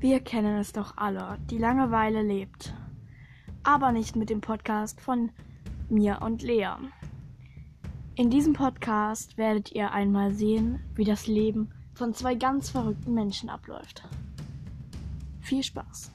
Wir kennen es doch alle, die Langeweile lebt. Aber nicht mit dem Podcast von mir und Lea. In diesem Podcast werdet ihr einmal sehen, wie das Leben von zwei ganz verrückten Menschen abläuft. Viel Spaß!